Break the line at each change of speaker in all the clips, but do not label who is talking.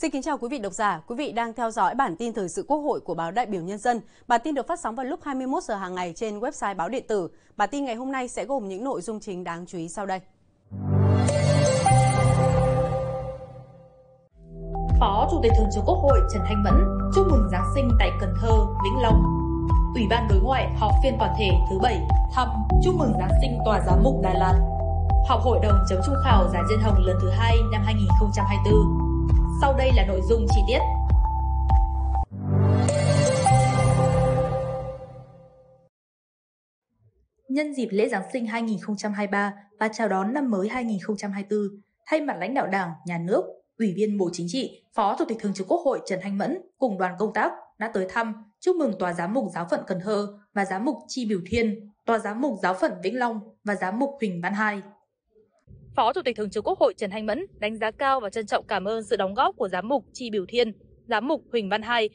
Xin kính chào quý vị độc giả, quý vị đang theo dõi bản tin thời sự Quốc hội của báo Đại biểu Nhân dân. Bản tin được phát sóng vào lúc 21 giờ hàng ngày trên website báo điện tử. Bản tin ngày hôm nay sẽ gồm những nội dung chính đáng chú ý sau đây.
Phó Chủ tịch Thường trực Quốc hội Trần Thanh Mẫn chúc mừng Giáng sinh tại Cần Thơ, Vĩnh Long. Ủy ban đối ngoại họp phiên toàn thể thứ bảy thăm chúc mừng Giáng sinh Tòa Giám mục Đà Lạt. Họp Hội đồng chấm trung khảo giải Diên Hồng lần thứ hai năm 2024 sau đây là nội dung chi tiết. Nhân dịp lễ Giáng sinh 2023 và chào đón năm mới 2024, thay mặt lãnh đạo Đảng, Nhà nước, Ủy viên Bộ Chính trị, Phó Chủ tịch Thường trực Quốc hội Trần Thanh Mẫn cùng đoàn công tác đã tới thăm, chúc mừng Tòa Giám mục Giáo phận Cần Thơ và Giám mục Chi Biểu Thiên, Tòa Giám mục Giáo phận Vĩnh Long và Giám mục Huỳnh Văn Hai. Phó Chủ tịch Thường trực Quốc hội Trần Thanh Mẫn đánh giá cao và trân trọng cảm ơn sự đóng góp của giám mục Chi Biểu Thiên, giám mục Huỳnh Văn Hai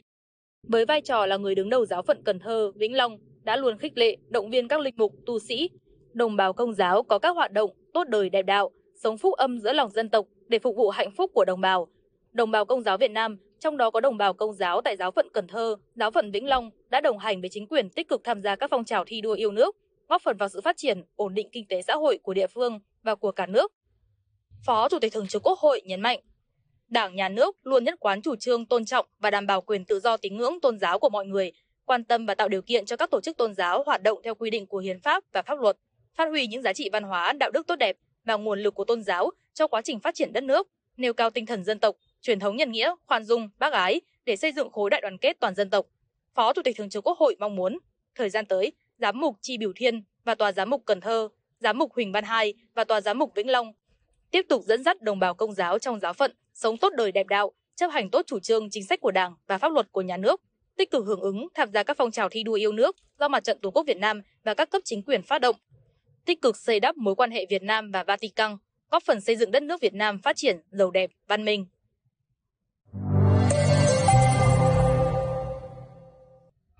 với vai trò là người đứng đầu giáo phận Cần Thơ, Vĩnh Long đã luôn khích lệ, động viên các linh mục, tu sĩ, đồng bào công giáo có các hoạt động tốt đời đẹp đạo, sống phúc âm giữa lòng dân tộc để phục vụ hạnh phúc của đồng bào. Đồng bào công giáo Việt Nam, trong đó có đồng bào công giáo tại giáo phận Cần Thơ, giáo phận Vĩnh Long đã đồng hành với chính quyền tích cực tham gia các phong trào thi đua yêu nước, góp phần vào sự phát triển, ổn định kinh tế xã hội của địa phương và của cả nước. Phó Chủ tịch Thường trực Quốc hội nhấn mạnh, Đảng, Nhà nước luôn nhất quán chủ trương tôn trọng và đảm bảo quyền tự do tín ngưỡng tôn giáo của mọi người, quan tâm và tạo điều kiện cho các tổ chức tôn giáo hoạt động theo quy định của hiến pháp và pháp luật, phát huy những giá trị văn hóa, đạo đức tốt đẹp và nguồn lực của tôn giáo cho quá trình phát triển đất nước, nêu cao tinh thần dân tộc, truyền thống nhân nghĩa, khoan dung, bác ái để xây dựng khối đại đoàn kết toàn dân tộc. Phó Chủ tịch Thường trực Quốc hội mong muốn thời gian tới, giám mục Chi Biểu Thiên và tòa giám mục Cần Thơ, giám mục Huỳnh Văn Hai và tòa giám mục Vĩnh Long tiếp tục dẫn dắt đồng bào công giáo trong giáo phận sống tốt đời đẹp đạo, chấp hành tốt chủ trương chính sách của Đảng và pháp luật của nhà nước, tích cực hưởng ứng tham gia các phong trào thi đua yêu nước do Mặt trận Tổ quốc Việt Nam và các cấp chính quyền phát động, tích cực xây đắp mối quan hệ Việt Nam và Vatican, góp phần xây dựng đất nước Việt Nam phát triển giàu đẹp, văn minh.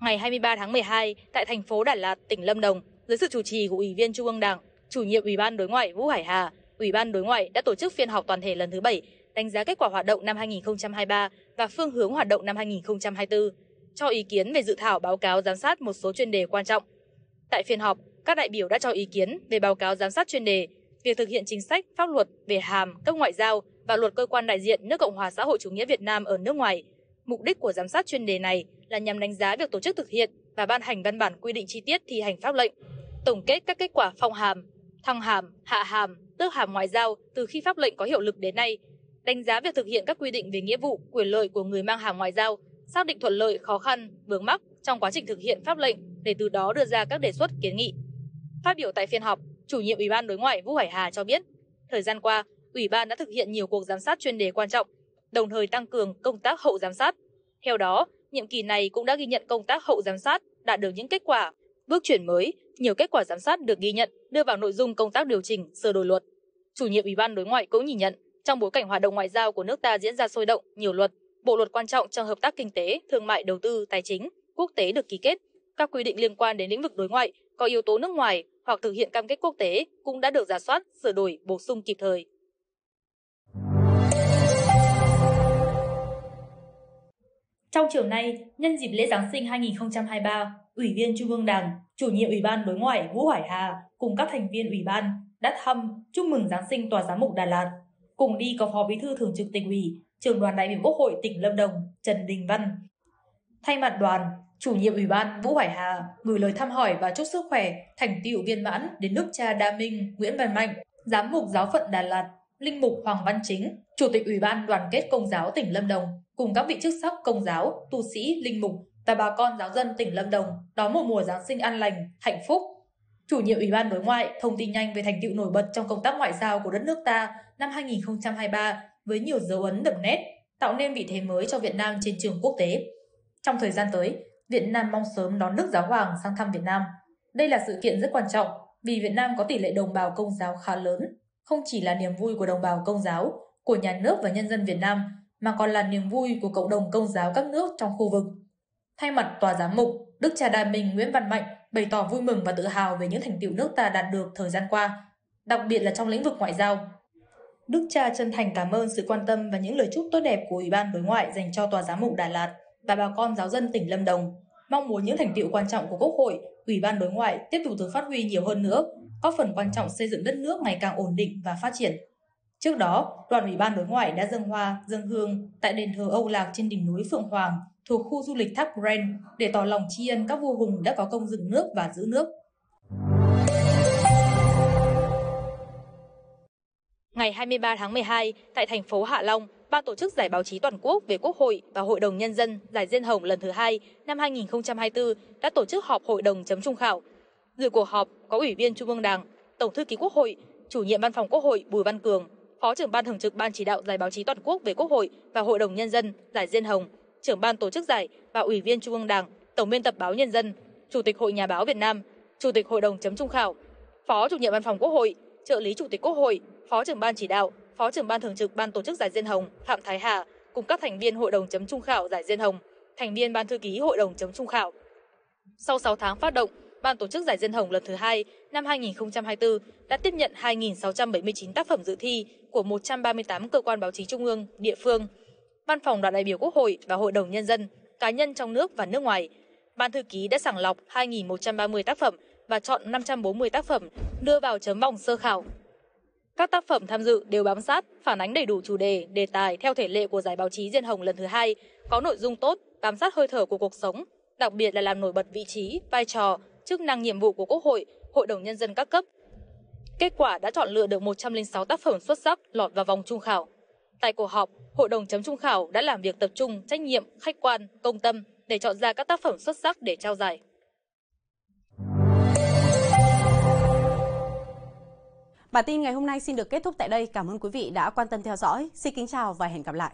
Ngày 23 tháng 12, tại thành phố Đà Lạt, tỉnh Lâm Đồng, dưới sự chủ trì của Ủy viên Trung ương Đảng, chủ nhiệm Ủy ban Đối ngoại Vũ Hải Hà, Ủy ban Đối ngoại đã tổ chức phiên họp toàn thể lần thứ 7, đánh giá kết quả hoạt động năm 2023 và phương hướng hoạt động năm 2024, cho ý kiến về dự thảo báo cáo giám sát một số chuyên đề quan trọng. Tại phiên họp, các đại biểu đã cho ý kiến về báo cáo giám sát chuyên đề, việc thực hiện chính sách, pháp luật về hàm, cấp ngoại giao và luật cơ quan đại diện nước Cộng hòa xã hội chủ nghĩa Việt Nam ở nước ngoài. Mục đích của giám sát chuyên đề này là nhằm đánh giá việc tổ chức thực hiện và ban hành văn bản quy định chi tiết thi hành pháp lệnh, tổng kết các kết quả phong hàm, thăng hàm, hạ hàm, tước hàm ngoại giao từ khi pháp lệnh có hiệu lực đến nay, đánh giá việc thực hiện các quy định về nghĩa vụ, quyền lợi của người mang hàm ngoại giao, xác định thuận lợi, khó khăn, vướng mắc trong quá trình thực hiện pháp lệnh để từ đó đưa ra các đề xuất kiến nghị. Phát biểu tại phiên họp, chủ nhiệm Ủy ban Đối ngoại Vũ Hải Hà cho biết, thời gian qua, Ủy ban đã thực hiện nhiều cuộc giám sát chuyên đề quan trọng, đồng thời tăng cường công tác hậu giám sát. Theo đó, nhiệm kỳ này cũng đã ghi nhận công tác hậu giám sát đạt được những kết quả, bước chuyển mới nhiều kết quả giám sát được ghi nhận đưa vào nội dung công tác điều chỉnh, sửa đổi luật. Chủ nhiệm Ủy ban Đối ngoại cũng nhìn nhận, trong bối cảnh hoạt động ngoại giao của nước ta diễn ra sôi động, nhiều luật, bộ luật quan trọng trong hợp tác kinh tế, thương mại, đầu tư, tài chính, quốc tế được ký kết, các quy định liên quan đến lĩnh vực đối ngoại có yếu tố nước ngoài hoặc thực hiện cam kết quốc tế cũng đã được giả soát, sửa đổi, bổ sung kịp thời. Trong chiều nay, nhân dịp lễ Giáng sinh 2023, Ủy viên Trung ương Đảng, chủ nhiệm Ủy ban Đối ngoại Vũ Hải Hà cùng các thành viên Ủy ban đã thăm chúc mừng Giáng sinh Tòa Giám mục Đà Lạt. Cùng đi có Phó Bí thư Thường trực tỉnh ủy, Trưởng đoàn đại biểu Quốc hội tỉnh Lâm Đồng Trần Đình Văn. Thay mặt đoàn, chủ nhiệm Ủy ban Vũ Hải Hà gửi lời thăm hỏi và chúc sức khỏe, thành tựu viên mãn đến nước cha Đa Minh Nguyễn Văn Mạnh, Giám mục Giáo phận Đà Lạt, Linh mục Hoàng Văn Chính, Chủ tịch Ủy ban Đoàn kết Công giáo tỉnh Lâm Đồng cùng các vị chức sắc công giáo, tu sĩ, linh mục và bà con giáo dân tỉnh Lâm Đồng đón một mùa Giáng sinh an lành, hạnh phúc. Chủ nhiệm Ủy ban Đối ngoại thông tin nhanh về thành tựu nổi bật trong công tác ngoại giao của đất nước ta năm 2023 với nhiều dấu ấn đậm nét, tạo nên vị thế mới cho Việt Nam trên trường quốc tế. Trong thời gian tới, Việt Nam mong sớm đón Đức Giáo Hoàng sang thăm Việt Nam. Đây là sự kiện rất quan trọng vì Việt Nam có tỷ lệ đồng bào công giáo khá lớn, không chỉ là niềm vui của đồng bào công giáo, của nhà nước và nhân dân Việt Nam, mà còn là niềm vui của cộng đồng công giáo các nước trong khu vực. Thay mặt tòa giám mục, Đức cha Đà Minh Nguyễn Văn Mạnh bày tỏ vui mừng và tự hào về những thành tiệu nước ta đạt được thời gian qua, đặc biệt là trong lĩnh vực ngoại giao.
Đức cha chân thành cảm ơn sự quan tâm và những lời chúc tốt đẹp của Ủy ban Đối ngoại dành cho Tòa Giám mục Đà Lạt và bà con giáo dân tỉnh Lâm Đồng. Mong muốn những thành tiệu quan trọng của Quốc hội, Ủy ban Đối ngoại tiếp tục được phát huy nhiều hơn nữa, góp phần quan trọng xây dựng đất nước ngày càng ổn định và phát triển. Trước đó, đoàn Ủy ban Đối ngoại đã dâng hoa, dâng hương tại đền thờ Âu Lạc trên đỉnh núi Phượng Hoàng thuộc khu du lịch Thác Bren để tỏ lòng tri ân các vua hùng đã có công dựng nước và giữ nước.
Ngày 23 tháng 12, tại thành phố Hạ Long, Ban tổ chức Giải báo chí toàn quốc về Quốc hội và Hội đồng Nhân dân Giải Diên Hồng lần thứ hai năm 2024 đã tổ chức họp Hội đồng chấm trung khảo. Dự cuộc họp có Ủy viên Trung ương Đảng, Tổng thư ký Quốc hội, Chủ nhiệm Văn phòng Quốc hội Bùi Văn Cường, Phó trưởng Ban thường trực Ban chỉ đạo Giải báo chí toàn quốc về Quốc hội và Hội đồng Nhân dân Giải Diên Hồng, trưởng Ban tổ chức giải và Ủy viên Trung ương Đảng, Tổng biên tập báo Nhân dân, Chủ tịch Hội Nhà báo Việt Nam, Chủ tịch Hội đồng chấm trung khảo, Phó chủ nhiệm Văn phòng Quốc hội, trợ lý Chủ tịch Quốc hội, Phó trưởng Ban chỉ đạo, Phó trưởng Ban thường trực Ban tổ chức giải Diên Hồng Phạm Thái Hà cùng các thành viên Hội đồng chấm trung khảo giải Diên Hồng, thành viên Ban thư ký Hội đồng chấm trung khảo. Sau 6 tháng phát động, Ban tổ chức giải Diên Hồng lần thứ hai năm 2024 đã tiếp nhận 2.679 tác phẩm dự thi của 138 cơ quan báo chí trung ương, địa phương, Văn phòng đoàn đại biểu Quốc hội và Hội đồng Nhân dân, cá nhân trong nước và nước ngoài. Ban thư ký đã sàng lọc 2.130 tác phẩm và chọn 540 tác phẩm đưa vào chấm vòng sơ khảo. Các tác phẩm tham dự đều bám sát, phản ánh đầy đủ chủ đề, đề tài theo thể lệ của giải báo chí Diên Hồng lần thứ hai, có nội dung tốt, bám sát hơi thở của cuộc sống, đặc biệt là làm nổi bật vị trí, vai trò, chức năng nhiệm vụ của Quốc hội, Hội đồng Nhân dân các cấp. Kết quả đã chọn lựa được 106 tác phẩm xuất sắc lọt vào vòng trung khảo. Tại cuộc họp, Hội đồng chấm trung khảo đã làm việc tập trung, trách nhiệm, khách quan, công tâm để chọn ra các tác phẩm xuất sắc để trao giải.
Bản tin ngày hôm nay xin được kết thúc tại đây. Cảm ơn quý vị đã quan tâm theo dõi. Xin kính chào và hẹn gặp lại.